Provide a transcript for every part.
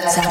Cacha.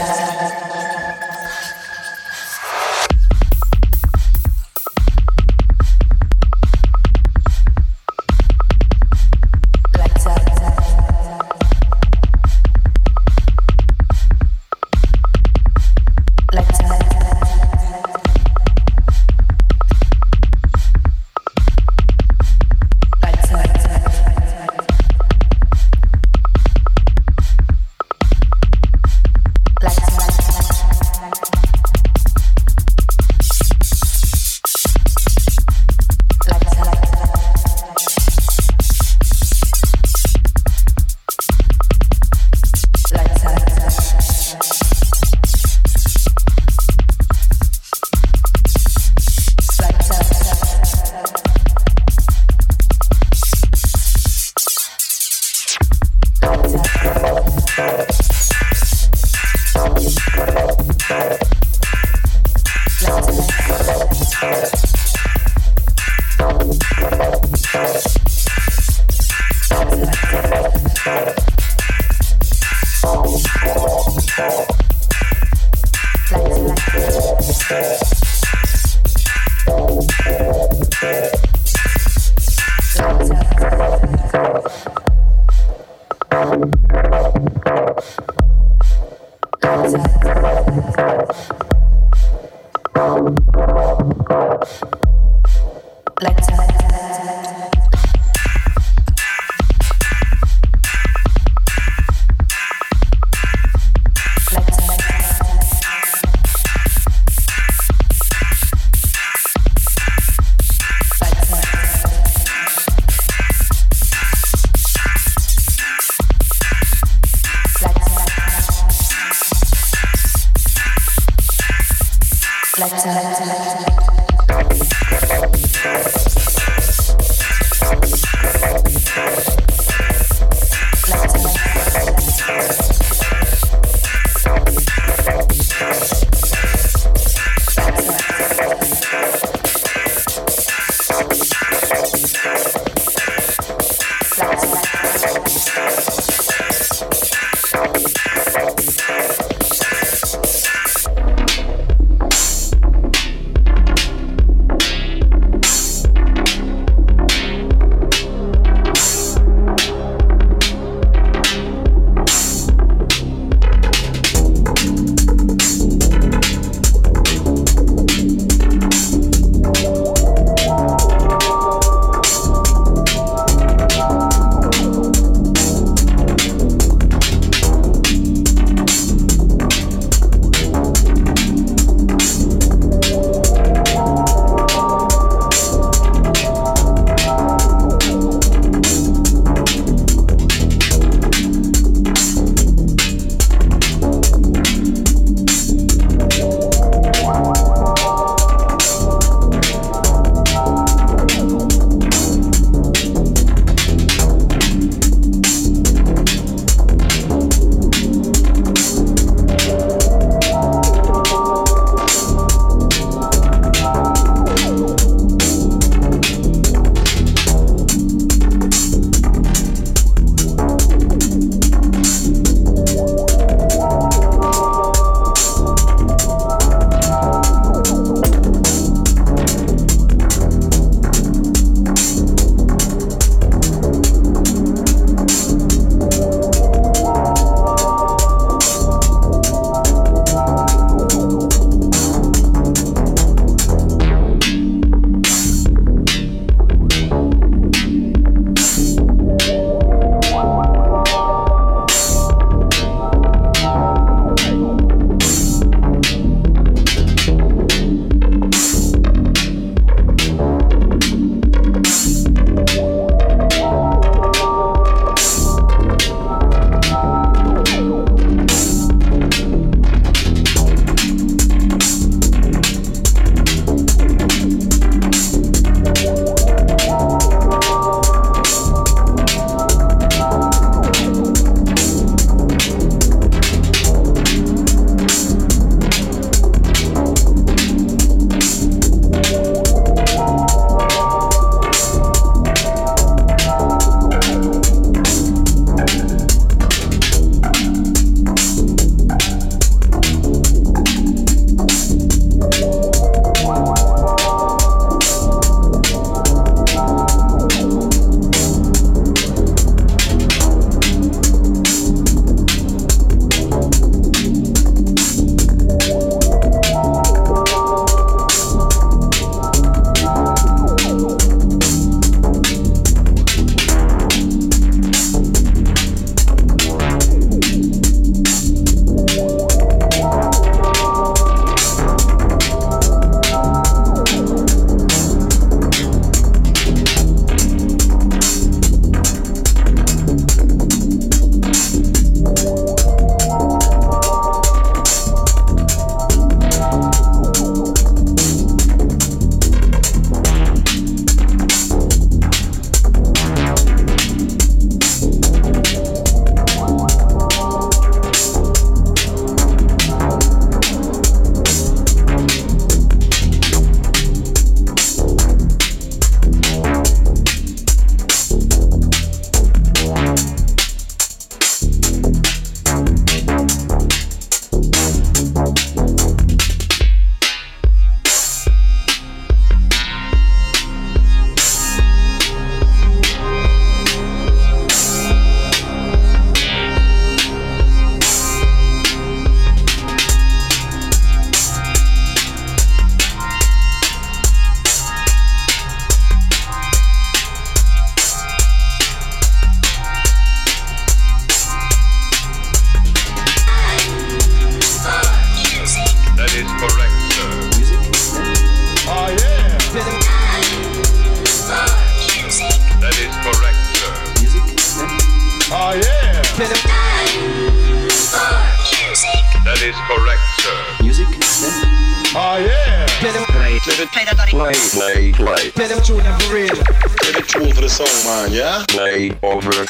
play, play, play. Play them tune them for real. Play the tune for the song, man, yeah? Play over.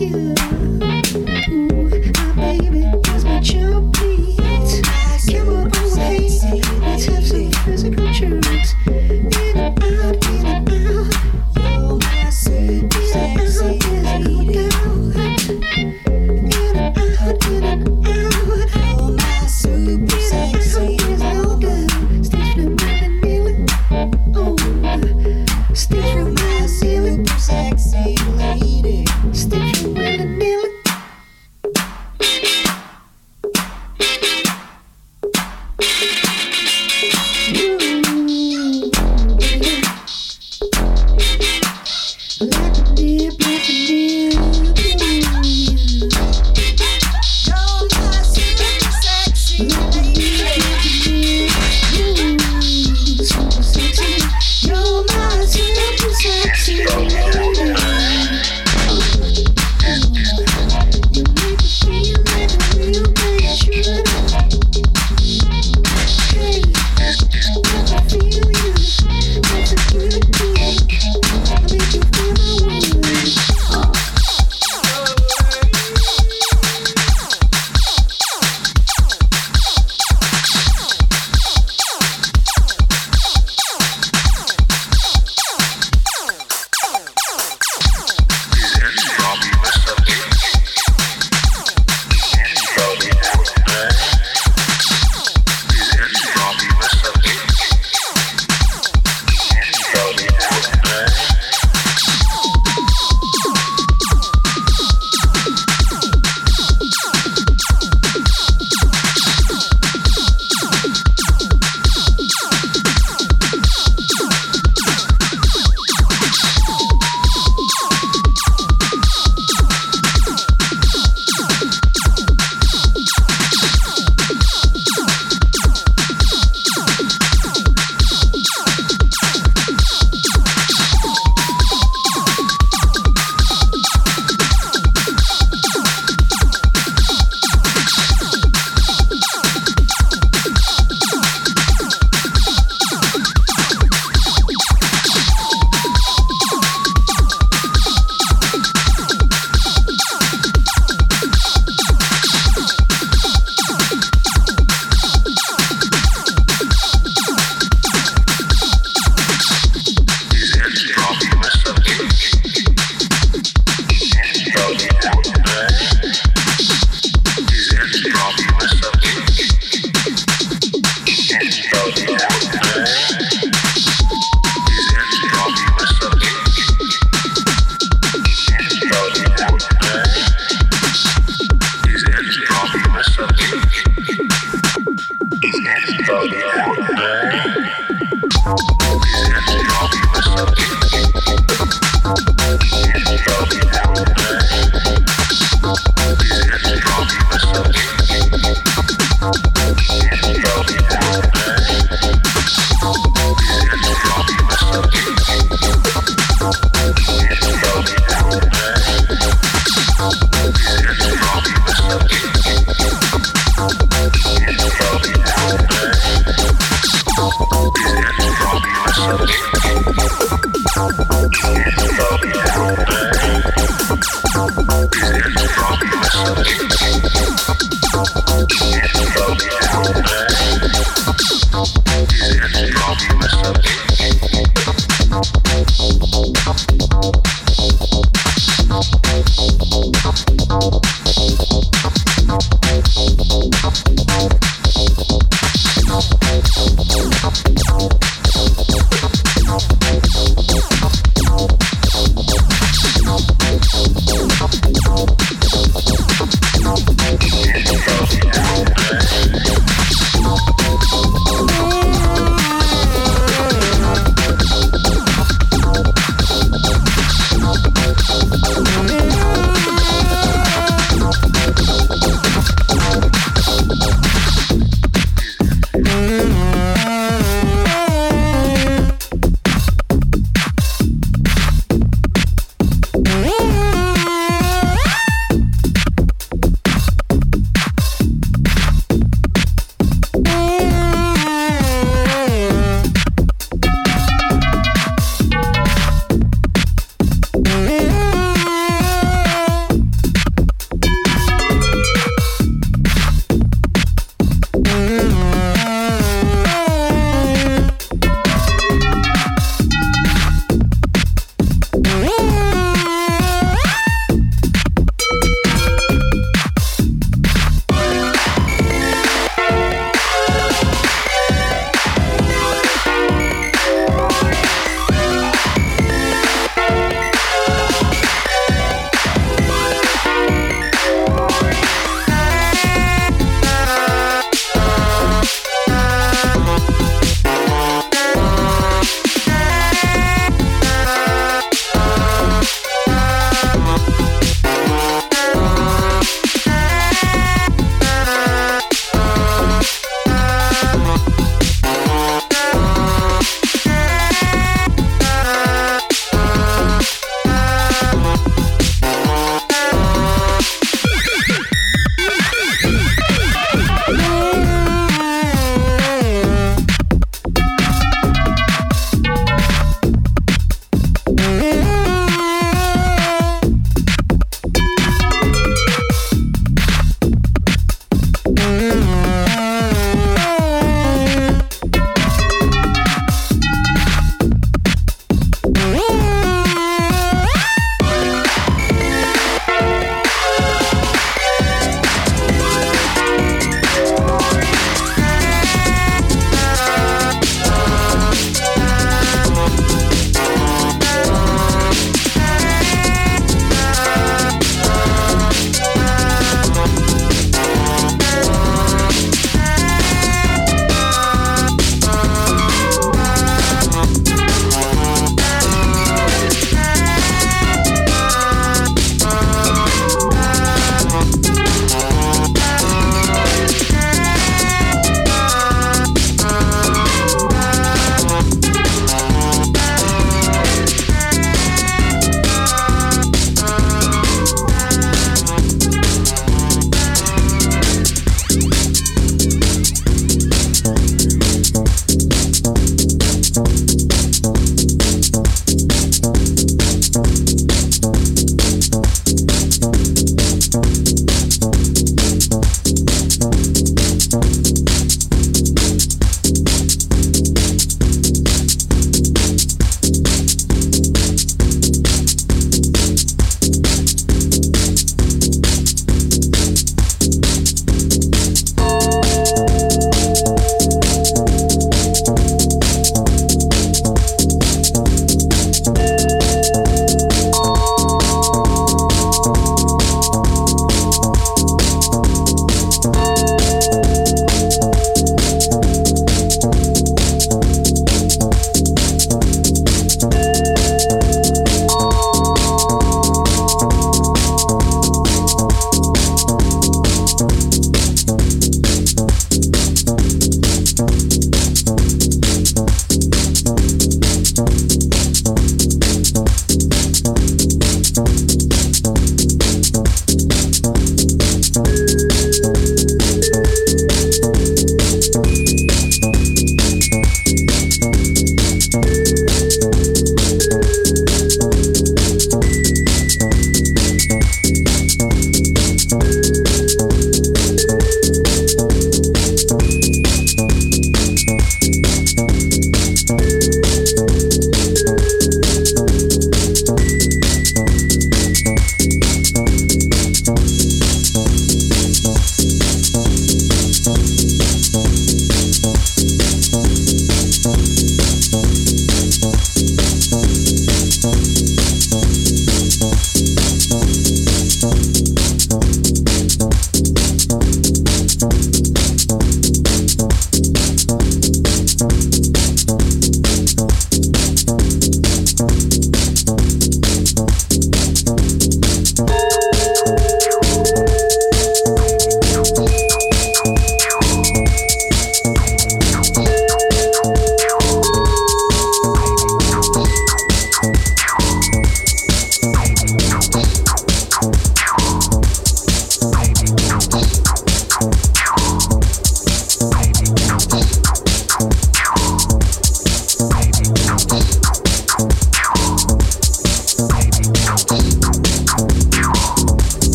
Thank